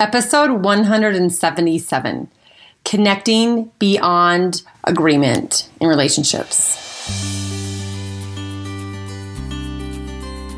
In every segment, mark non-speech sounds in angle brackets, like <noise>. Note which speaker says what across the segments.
Speaker 1: Episode 177 Connecting Beyond Agreement in Relationships.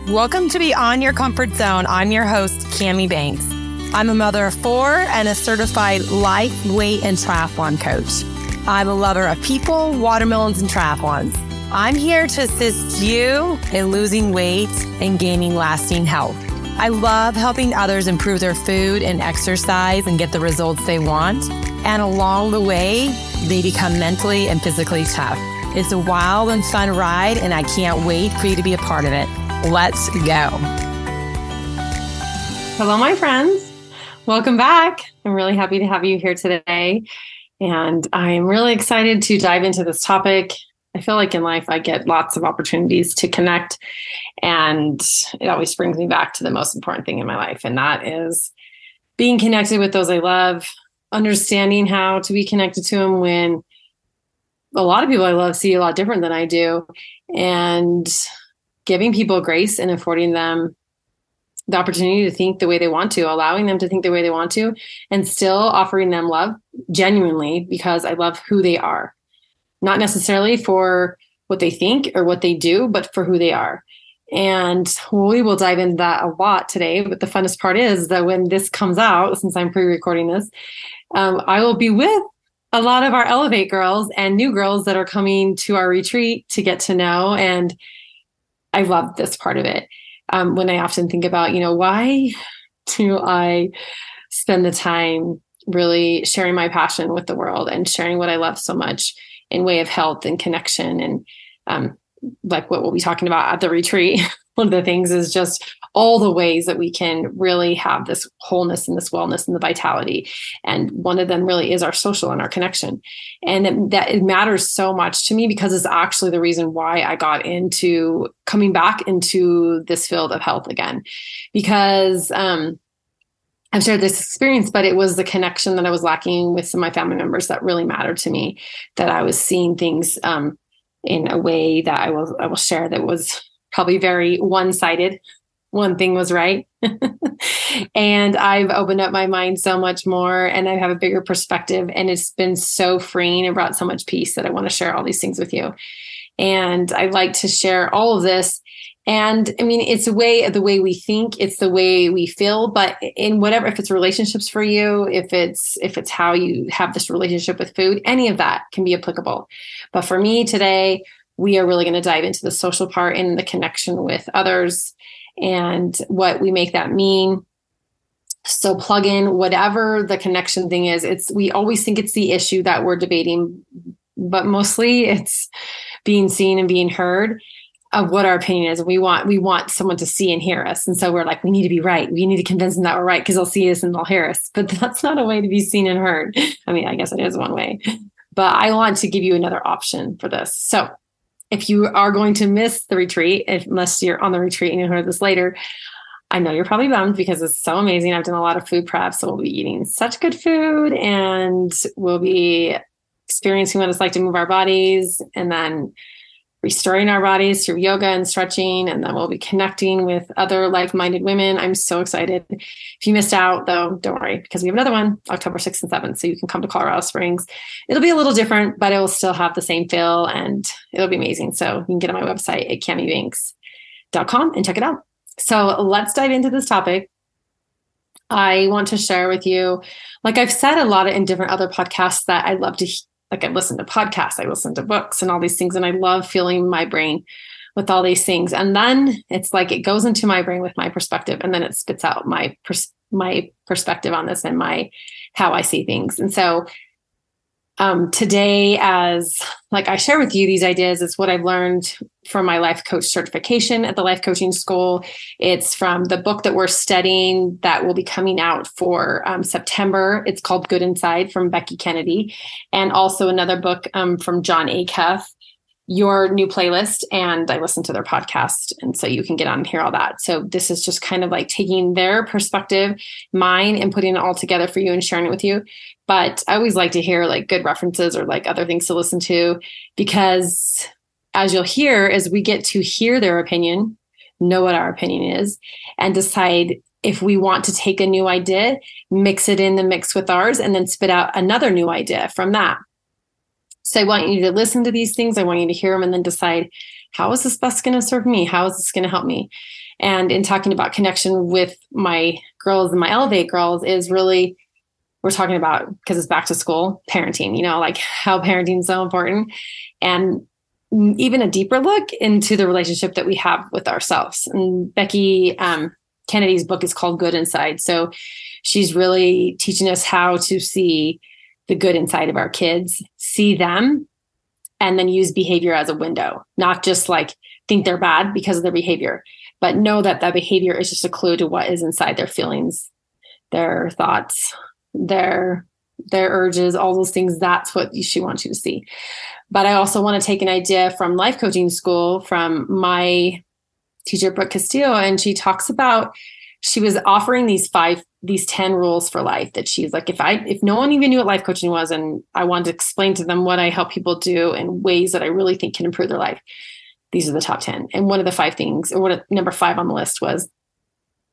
Speaker 1: Welcome to Beyond Your Comfort Zone. I'm your host, Kami Banks. I'm a mother of four and a certified life, weight, and triathlon coach. I'm a lover of people, watermelons, and triathlons. I'm here to assist you in losing weight and gaining lasting health. I love helping others improve their food and exercise and get the results they want. And along the way, they become mentally and physically tough. It's a wild and fun ride, and I can't wait for you to be a part of it. Let's go. Hello, my friends. Welcome back. I'm really happy to have you here today. And I'm really excited to dive into this topic. I feel like in life I get lots of opportunities to connect, and it always brings me back to the most important thing in my life, and that is being connected with those I love, understanding how to be connected to them when a lot of people I love see a lot different than I do, and giving people grace and affording them the opportunity to think the way they want to, allowing them to think the way they want to, and still offering them love genuinely because I love who they are not necessarily for what they think or what they do, but for who they are. And we will dive into that a lot today. But the funnest part is that when this comes out, since I'm pre recording this, um, I will be with a lot of our Elevate girls and new girls that are coming to our retreat to get to know. And I love this part of it. Um, when I often think about, you know, why do I spend the time really sharing my passion with the world and sharing what I love so much? In way of health and connection and um, like what we'll be talking about at the retreat <laughs> one of the things is just all the ways that we can really have this wholeness and this wellness and the vitality. And one of them really is our social and our connection. And it, that it matters so much to me because it's actually the reason why i got into coming back into this field of health again. Because um, I've shared this experience, but it was the connection that I was lacking with some of my family members that really mattered to me. That I was seeing things um, in a way that I will I will share that was probably very one sided. One thing was right, <laughs> and I've opened up my mind so much more, and I have a bigger perspective, and it's been so freeing and brought so much peace that I want to share all these things with you. And I like to share all of this and I mean, it's a way the way we think, it's the way we feel, but in whatever, if it's relationships for you, if it's, if it's how you have this relationship with food, any of that can be applicable. But for me today, we are really going to dive into the social part and the connection with others and what we make that mean. So plug in whatever the connection thing is. It's, we always think it's the issue that we're debating, but mostly it's being seen and being heard of what our opinion is. We want we want someone to see and hear us, and so we're like, we need to be right. We need to convince them that we're right because they'll see us and they'll hear us. But <laughs> that's not a way to be seen and heard. I mean, I guess it is one way, but I want to give you another option for this. So, if you are going to miss the retreat, if, unless you're on the retreat and you hear this later, I know you're probably bummed because it's so amazing. I've done a lot of food prep, so we'll be eating such good food, and we'll be experiencing what it's like to move our bodies, and then restoring our bodies through yoga and stretching. And then we'll be connecting with other like minded women. I'm so excited. If you missed out, though, don't worry because we have another one October 6th and 7th. So you can come to Colorado Springs. It'll be a little different, but it will still have the same feel and it'll be amazing. So you can get on my website at kamibanks.com and check it out. So let's dive into this topic. I want to share with you, like I've said a lot in different other podcasts that I love to like I listen to podcasts, I listen to books and all these things, and I love feeling my brain with all these things. And then it's like it goes into my brain with my perspective, and then it spits out my pers- my perspective on this and my how I see things. And so um, today, as like I share with you these ideas, it's what I've learned from my life coach certification at the life coaching school. It's from the book that we're studying that will be coming out for um, September. It's called Good Inside from Becky Kennedy, and also another book um, from Jon Acuff your new playlist and I listen to their podcast. And so you can get on and hear all that. So this is just kind of like taking their perspective, mine, and putting it all together for you and sharing it with you. But I always like to hear like good references or like other things to listen to because as you'll hear, as we get to hear their opinion, know what our opinion is, and decide if we want to take a new idea, mix it in the mix with ours, and then spit out another new idea from that. So I want you to listen to these things. I want you to hear them and then decide how is this best going to serve me? How is this going to help me? And in talking about connection with my girls and my Elevate girls, is really we're talking about because it's back to school parenting, you know, like how parenting is so important. And even a deeper look into the relationship that we have with ourselves. And Becky um, Kennedy's book is called Good Inside. So she's really teaching us how to see the good inside of our kids, see them, and then use behavior as a window, not just like think they're bad because of their behavior, but know that that behavior is just a clue to what is inside their feelings, their thoughts, their their urges, all those things. That's what she wants you to see. But I also want to take an idea from life coaching school from my teacher Brooke Castillo, and she talks about she was offering these five these 10 rules for life that she's like if i if no one even knew what life coaching was and i wanted to explain to them what i help people do in ways that i really think can improve their life these are the top 10 and one of the five things or what number five on the list was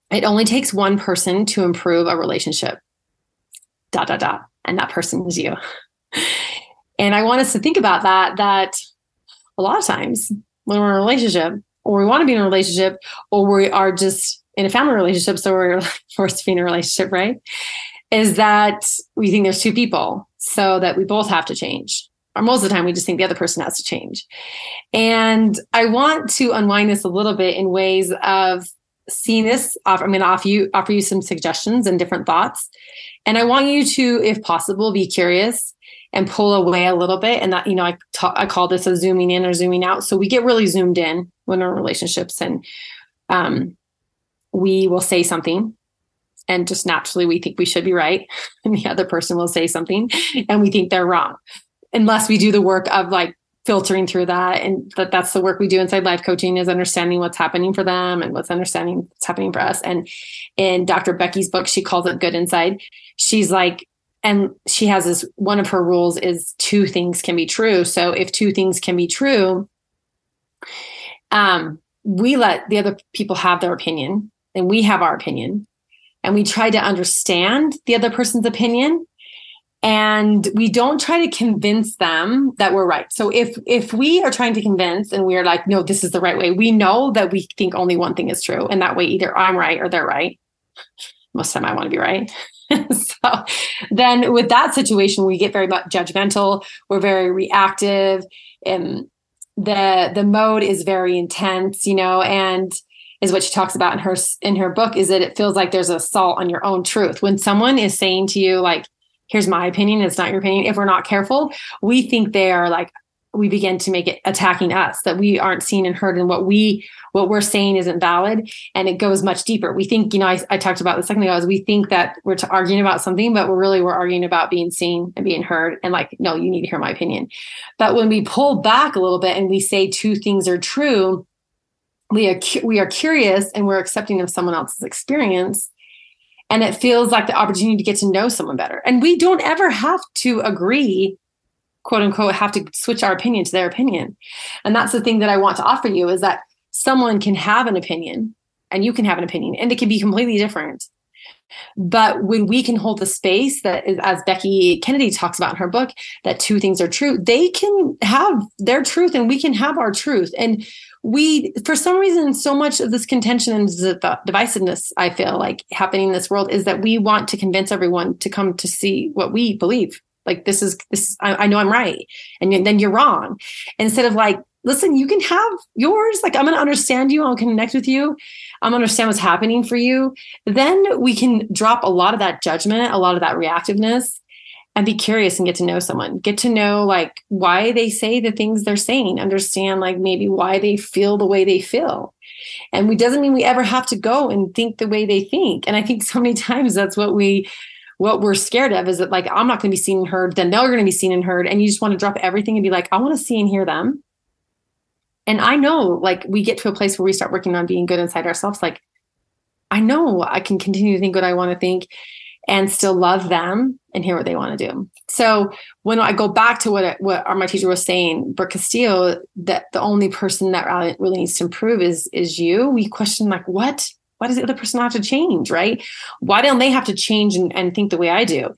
Speaker 1: it only takes one person to improve a relationship. Dot dot dot. And that person is you. <laughs> And i want us to think about that that a lot of times when we're in a relationship or we want to be in a relationship or we are just in a family relationship so we're <laughs> forced to be in a relationship right? Is that we think there's two people so that we both have to change. Or most of the time we just think the other person has to change. And i want to unwind this a little bit in ways of seeing this i'm going to offer you offer you some suggestions and different thoughts. And i want you to if possible be curious and pull away a little bit. And that you know I, ta- I call this a zooming in or zooming out. So we get really zoomed in when we're in relationships and um, we will say something and just naturally we think we should be right <laughs> and the other person will say something and we think they're wrong. Unless we do the work of like filtering through that and that that's the work we do inside life coaching is understanding what's happening for them and what's understanding what's happening for us. And in dr becky's book she calls it good inside. She's like and she has this one of her rules is two things can be true. So if two things can be true um we let the other people have their opinion and we have our opinion. And we try to understand the other person's opinion. And we don't try to convince them that we're right. So if if we are trying to convince and we're like no this is the right way we know that we think only one thing is true. And that way either i'm right or they're right. Most of the time i want to be right. <laughs> So then with that situation, we get very much judgmental. We're very reactive. And the, the mode is very intense, you know, and is what she talks about in her, in her book is that it feels like there's assault on your own truth. When someone is saying to you, like, here's my opinion, it's not your opinion. If we're not careful, we think they are like we begin to make it attacking us that we aren't seen and heard and what we what we're saying isn't valid and it goes much deeper we think you know i, I talked about the second ago is we think that we're arguing about something but we're really we're arguing about being seen and being heard and like no you need to hear my opinion but when we pull back a little bit and we say two things are true we are we are curious and we're accepting of someone else's experience and it feels like the opportunity to get to know someone better and we don't ever have to agree quote unquote have to switch our opinion to their opinion. And that's the thing that I want to offer you is that someone can have an opinion and you can have an opinion and it can be completely different. But when we can hold the space that is, as Becky Kennedy talks about in her book, that two things are true, they can have their truth and we can have our truth. And we, for some reason, so much of this contention and divisiveness I feel like happening in this world is that we want to convince everyone to come to see what we believe. Like this is this I, I know i'm right. And then you're wrong. Instead of like listen you can have yours. Like i'm going to understand you. I'll connect with you. I'm going to understand what's happening for you. Then we can drop a lot of that judgment a lot of that reactiveness and be curious and get to know someone. Get to know like why they say the things they're saying. Understand like maybe why they feel the way they feel. And we doesn't mean we ever have to go and think the way they think. And i think so many <laughs> times that's what we what we're scared of is that like I'm not going to be seen and heard, then they're going to be seen and heard, and you just want to drop everything and be like, I want to see and hear them. And I know, like, we get to a place where we start working on being good inside ourselves. Like, I know I can continue to think what I want to think and still love them and hear what they want to do. So when I go back to what what my teacher was saying, Brooke Castillo, that the only person that really needs to improve is is you. We question like, what why does the other person have to change, right? Why don't they have to change and, and think the way I do?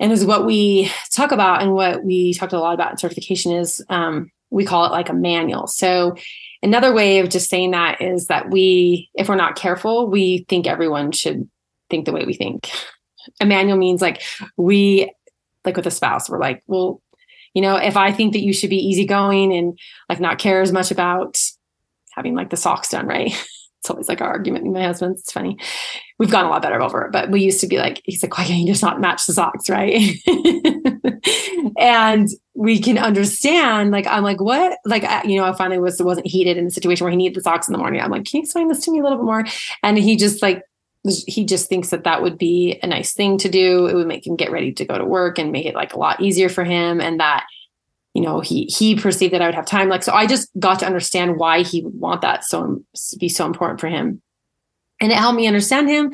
Speaker 1: And is what we talk about and what we talked a lot about in certification is um, we call it like a manual. So another way of just saying that is that we, if we're not careful, we think everyone should think the way we think. A manual means like we, like with a spouse, we're like, well, you know, if I think that you should be easygoing and like not care as much about having like the socks done, right? <laughs> It's always like our argument with my husband. It's funny. We've gotten a lot better over it, but we used to be like, he's like, why can't you just not match the socks, right? <laughs> and we can understand, like, I'm like, what? Like, I, you know, I finally was wasn't heated in the situation where he needed the socks in the morning. I'm like, can you explain this to me a little bit more? And he just like he just thinks that that would be a nice thing to do. It would make him get ready to go to work and make it like a lot easier for him. And that, you know, he he perceived that I would have time. Like, so I just got to understand why he would want that so be so important for him, and it helped me understand him.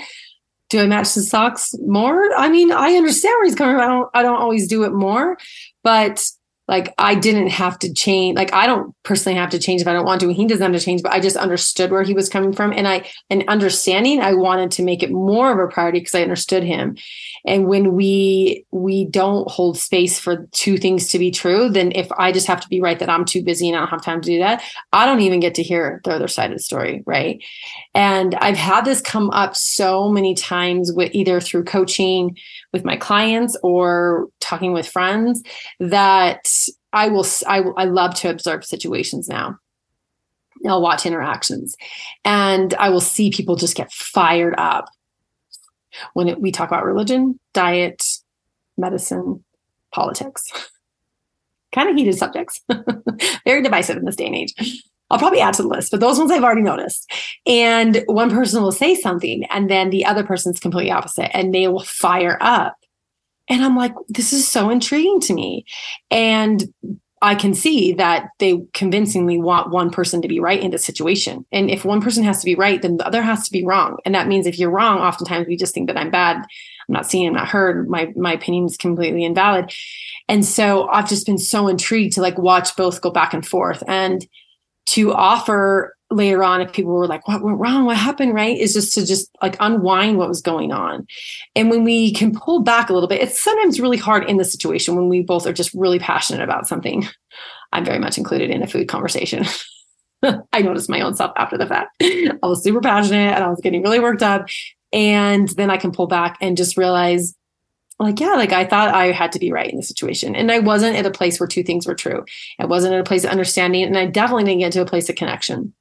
Speaker 1: Do I match the socks more? I mean, I understand where he's coming from. I don't I don't always do it more, but like I didn't have to change. Like I don't personally have to change if I don't want to. He doesn't have to change, but I just understood where he was coming from. And I, and understanding, I wanted to make it more of a priority because I understood him. And when we, we don't hold space for two things to be true, then if I just have to be right that I'm too busy and I don't have time to do that, I don't even get to hear the other side of the story. Right. And I've had this come up so many times with either through coaching with my clients or talking with friends that I will, I, I love to observe situations now. I'll watch interactions and I will see people just get fired up when it, we talk about religion, diet, medicine, politics. <laughs> kind of heated subjects, <laughs> very divisive in this day and age. I'll probably add to the list, but those ones I've already noticed. And one person will say something, and then the other person's completely opposite, and they will fire up. And I'm like, this is so intriguing to me. And I can see that they convincingly want one person to be right in the situation. And if one person has to be right, then the other has to be wrong. And that means if you're wrong, oftentimes we just think that I'm bad. I'm not seen, I'm not heard. My my opinion is completely invalid. And so I've just been so intrigued to like watch both go back and forth. And to offer later on if people were like what went wrong? What happened? Right? Is just to just like unwind what was going on. And when we can pull back a little bit it's sometimes really hard in the situation when we both are just really passionate about something. I'm very much included in a food conversation. <laughs> I noticed my own self after the fact. I was super passionate and i was getting really worked up. And then i can pull back and just realize like yeah like i thought i had to be right in the situation. And i wasn't at a place where two things were true. I wasn't at a place of understanding and i definitely didn't get to a place of connection.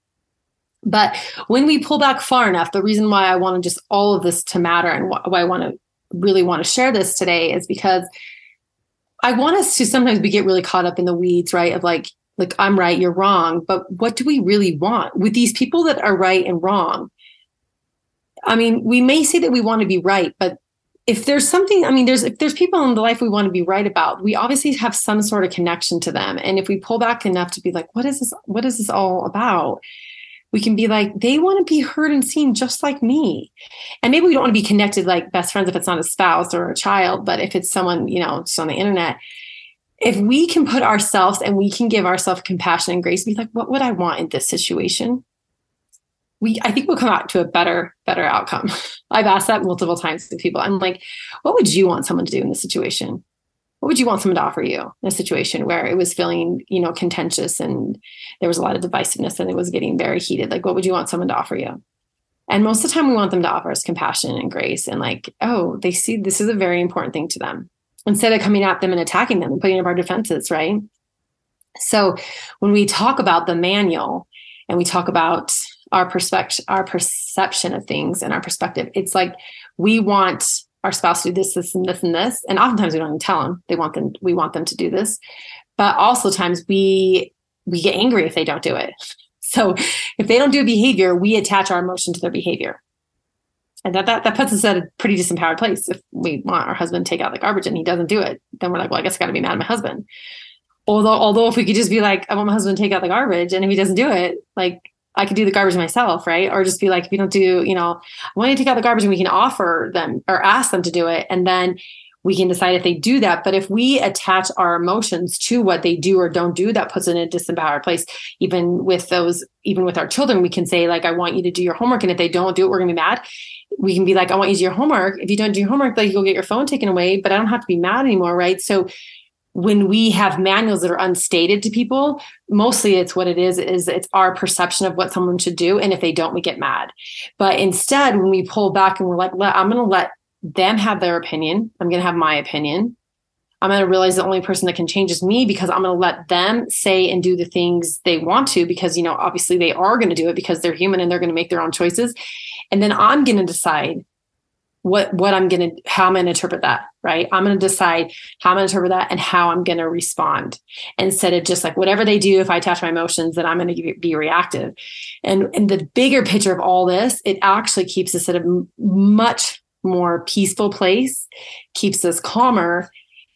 Speaker 1: But when we pull back far enough the reason why i wanted just all of this to matter and why i want to really want to share this today is because i want us to sometimes we get really caught up in the weeds right of like like i'm right you're wrong. But what do we really want? With these people that are right and wrong I mean, we may say that we want to be right, but if there's something i mean there's if there's people in the life we want to be right about we obviously have some sort of connection to them. And if we pull back enough to be like what is this what is this all about? we can be like they want to be heard and seen just like me. And maybe we don't want to be connected like best friends if it's not a spouse or a child but if it's someone you know just on the internet if we can put ourselves and we can give ourselves compassion and grace be like what would i want in this situation we I think we'll come out to a better better outcome. <laughs> I've asked that multiple times to people. I'm like, what would you want someone to do in this situation? What would you want someone to offer you in a situation where it was feeling, you know, contentious and there was a lot of divisiveness and it was getting very heated? Like, what would you want someone to offer you? And most of the time, we want them to offer us compassion and grace and like, oh, they see this is a very important thing to them instead of coming at them and attacking them and putting up our defenses, right? So when we talk about the manual and we talk about our perspective, our perception of things and our perspective. It's like we want our spouse to do this, this, and this, and this. And oftentimes we don't even tell them they want them, we want them to do this. But also times we we get angry if they don't do it. <laughs> So if they don't do a behavior, we attach our emotion to their behavior. And that, that that puts us at a pretty disempowered place. If we want our husband to take out the garbage and he doesn't do it, then we're like, well, I guess I gotta be mad at my husband. Although although if we could just be like, I want my husband to take out the garbage, and if he doesn't do it, like I could do the garbage myself, right? Or just be like, if you don't do, you know, I want you to take out the garbage and we can offer them or ask them to do it. And then we can decide if they do that. But if we attach our emotions to what they do or don't do, that puts in a disempowered place. Even with those, even with our children, we can say, like, I want you to do your homework. And if they don't do it, we're gonna be mad. We can be like, I want you to do your homework. If you don't do your homework, like you'll get your phone taken away, but I don't have to be mad anymore, right? So when we have manuals that are unstated to people mostly it's what it is is it's our perception of what someone should do and if they don't we get mad but instead when we pull back and we're like i'm going to let them have their opinion. I'm going to have my opinion. I'm going to realize the only person that can change is me because I'm going to let them say and do the things they want to because, you know, obviously they are going to do it because they're human and they're going to make their own choices. And then I'm going to decide what what I'm to how I'm to interpret that, right? I'm to decide how I'm to interpret that and how I'm to respond instead of just like whatever they do if I attach my emotions then I'm to be reactive. And and the bigger picture of all this, it actually keeps us at a much more peaceful place, keeps us calmer,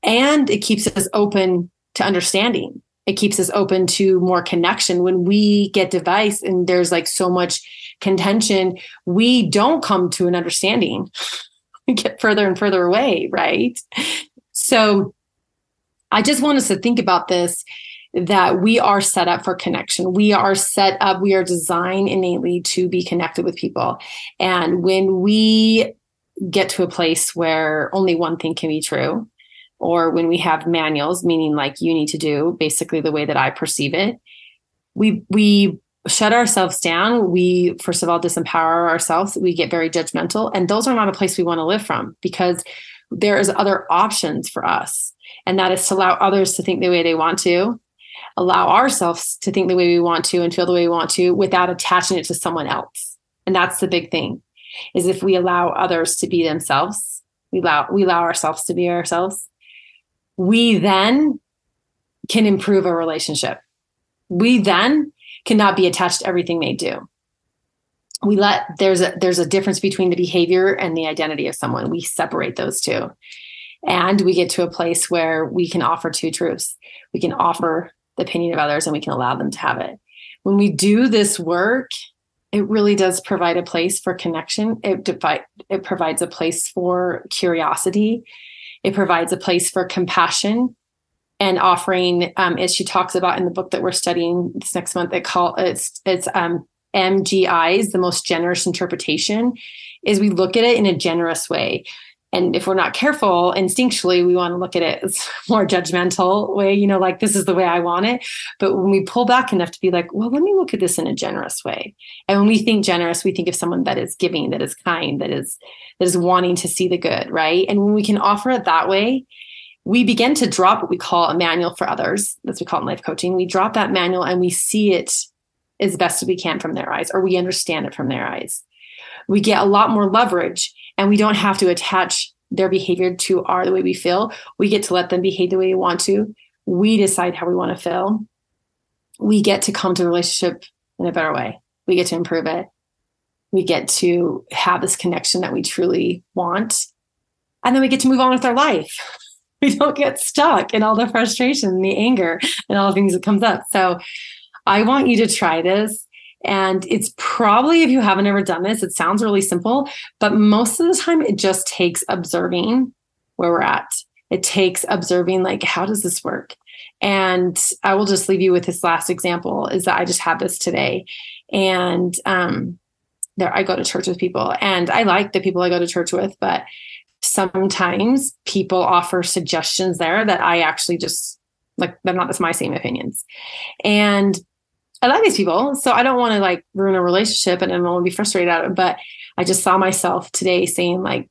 Speaker 1: and it keeps us open to understanding. It keeps us open to more connection. When we get device and there's like so much contention, we don't come to an understanding. We get further and further away, right? So I just want us to think about this that we are set up for connection. We are set up, we are designed innately to be connected with people. And when we get to a place where only one thing can be true or when we have manuals meaning like you need to do basically the way that i perceive it we we shut ourselves down we first of all disempower ourselves we get very judgmental and those are not a place we want to live from because there is other options for us and that is to allow others to think the way they want to allow ourselves to think the way we want to and feel the way we want to without attaching it to someone else and that's the big thing is if we allow others to be themselves, we allow we allow ourselves to be ourselves, we then can improve a relationship. We then cannot be attached to everything they do. We let there's a there's a difference between the behavior and the identity of someone. We separate those two. And we get to a place where we can offer two truths. We can offer the opinion of others and we can allow them to have it. When we do this work it really does provide a place for connection. It, defi- it provides a place for curiosity. It provides a place for compassion and offering, um, as she talks about in the book that we're studying this next month, it call it's it's um, MGI's the most generous interpretation. Is we look at it in a generous way. And if we're not careful instinctually we want to look at it as <laughs> more judgmental way you know like this is the way i want it. But when we pull back enough to be like well let me look at this in a generous way. And when we think generous we think of someone that is giving that is kind that is that is wanting to see the good right? And when we can offer it that way we begin to drop what we call a manual for others that's what we call it in life coaching we drop that manual and we see it as best as we can from their eyes or we understand it from their eyes we get a lot more leverage and we don't have to attach their behavior to our the way we feel. We get to let them behave the way we want to. We decide how we want to feel. We get to come to the relationship in a better way. We get to improve it. We get to have this connection that we truly want. And then we get to move on with our life. <laughs> We don't get stuck in all the frustration and the anger and all the things that comes up. So I want you to try this. And it's probably, if you haven't ever done this, it sounds really simple, but most of the time it just takes observing where we're at. It takes observing, like, how does this work? And I will just leave you with this last example is that I just had this today. And um, there I go to church with people and I like the people I go to church with, but sometimes people offer suggestions there that I actually just like they're not that's my same opinions. And I like these people, so I don't want to like ruin a relationship and I don't want to be frustrated at it. But I just saw myself today saying like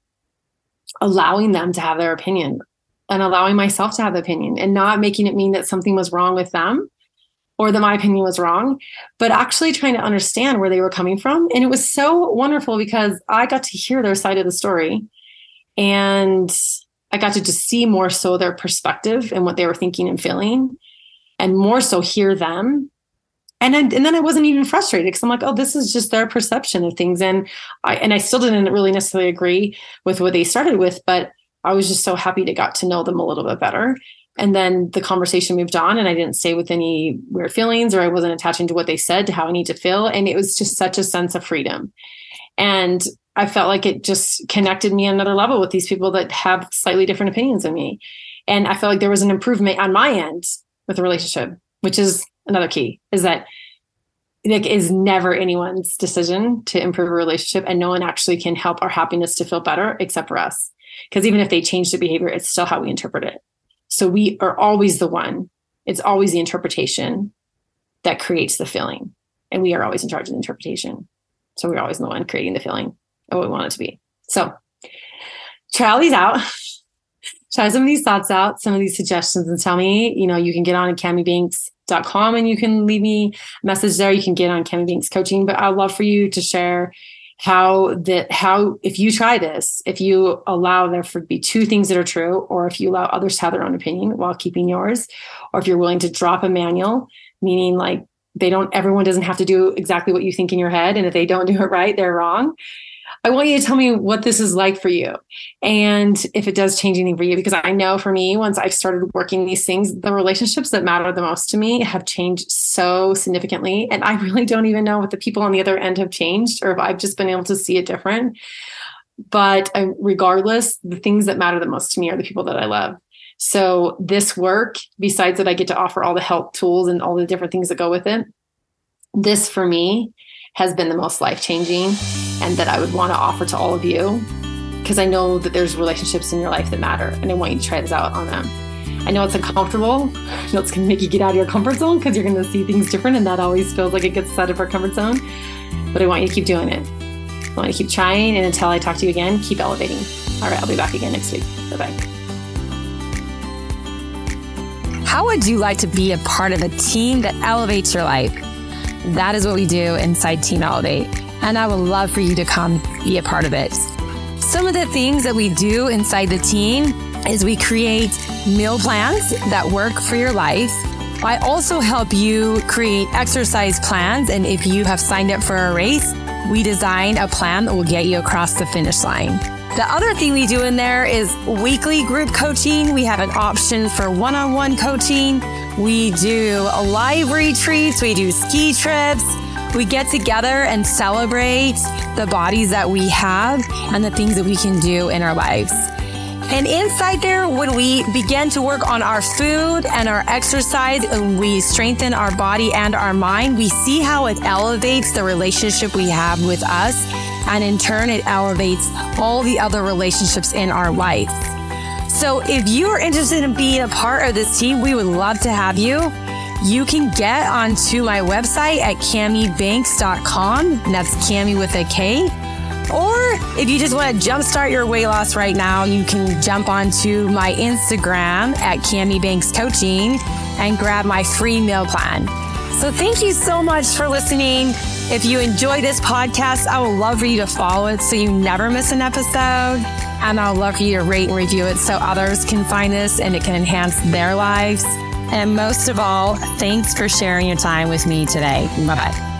Speaker 1: allowing them to have their opinion and allowing myself to have the opinion and not making it mean that something was wrong with them or that my opinion was wrong, but actually trying to understand where they were coming from. And it was so wonderful because I got to hear their side of the story and I got to just see more so their perspective and what they were thinking and feeling and more so hear them and then, and then I wasn't even frustrated because I'm like, oh, this is just their perception of things. And I and I still didn't really necessarily agree with what they started with, but I was just so happy to got to know them a little bit better. And then the conversation moved on and I didn't stay with any weird feelings or I wasn't attaching to what they said to how I need to feel. And it was just such a sense of freedom. And I felt like it just connected me another level with these people that have slightly different opinions than me. And I felt like there was an improvement on my end with the relationship, which is another key is that like is never anyone's decision to improve a relationship and no one actually can help our happiness to feel better except for us. Because even if they change the behavior it's still how we interpret it. So we are always the one. It's always the interpretation that creates the feeling. And we are always in charge of the interpretation. So we're always the one creating the feeling what we want it to be so try all these out <laughs> try some of these thoughts out some of these suggestions and tell me you know you can get on at Kami Banks com and you can leave me a message there. You can get on Kami Banks coaching, but I'd love for you to share how that how if you try this, if you allow there to be two things that are true, or if you allow others to have their own opinion while keeping yours, or if you're willing to drop a manual, meaning like they don't everyone doesn't have to do exactly what you think in your head. And if they don't do it right, they're wrong. I want you to tell me what this is like for you and if it does change anything for you. Because I know for me, once I've started working these things, the relationships that matter the most to me have changed so significantly. And I really don't even know what the people on the other end have changed or if I've just been able to see it different. But uh, regardless, the things that matter the most to me are the people that I love. So this work, besides that I get to offer all the help tools and all the different things that go with it, this for me has been the most life changing and that I would want to offer to all of you because I know that there's relationships in your life that matter and I want you to try this out on them. I know it's uncomfortable. I know it's going to make you get out of your comfort zone because you're going to see things different and that always feels like it gets out of our comfort zone. But I want you to keep doing it. I want you to keep trying and until I talk to you again, keep elevating. All right, I'll be back again next week. Bye bye.
Speaker 2: How would you like to be a part of a team that elevates your life? That is what we do inside Team Elevate. And I would love for you to come be a part of it. Some of the things that we do inside the team is we create meal plans that work for your life. I also help you create exercise plans. And if you have signed up for a race, we design a plan that will get you across the finish line. The other thing we do in there is weekly group coaching. We have an option for one on one coaching. We do live retreats, we do ski trips. We get together and celebrate the bodies that we have and the things that we can do in our lives. And inside there, when we begin to work on our food and our exercise and we strengthen our body and our mind, we see how it elevates the relationship we have with us. And in turn, it elevates all the other relationships in our life. So if you are interested in being a part of this team, we would love to have you. You can get onto my website at kamibanks.com. That's Kami with a K. Or if you just want to jumpstart your weight loss right now, you can jump onto my Instagram at Kami Banks Coaching and grab my free meal plan. So thank you so much for listening. If you enjoy this podcast, I would love for you to follow it so you never miss an episode. And I'd love for you to rate and review it so others can find this and it can enhance their lives. And most of all, thanks for sharing your time with me today. Bye bye.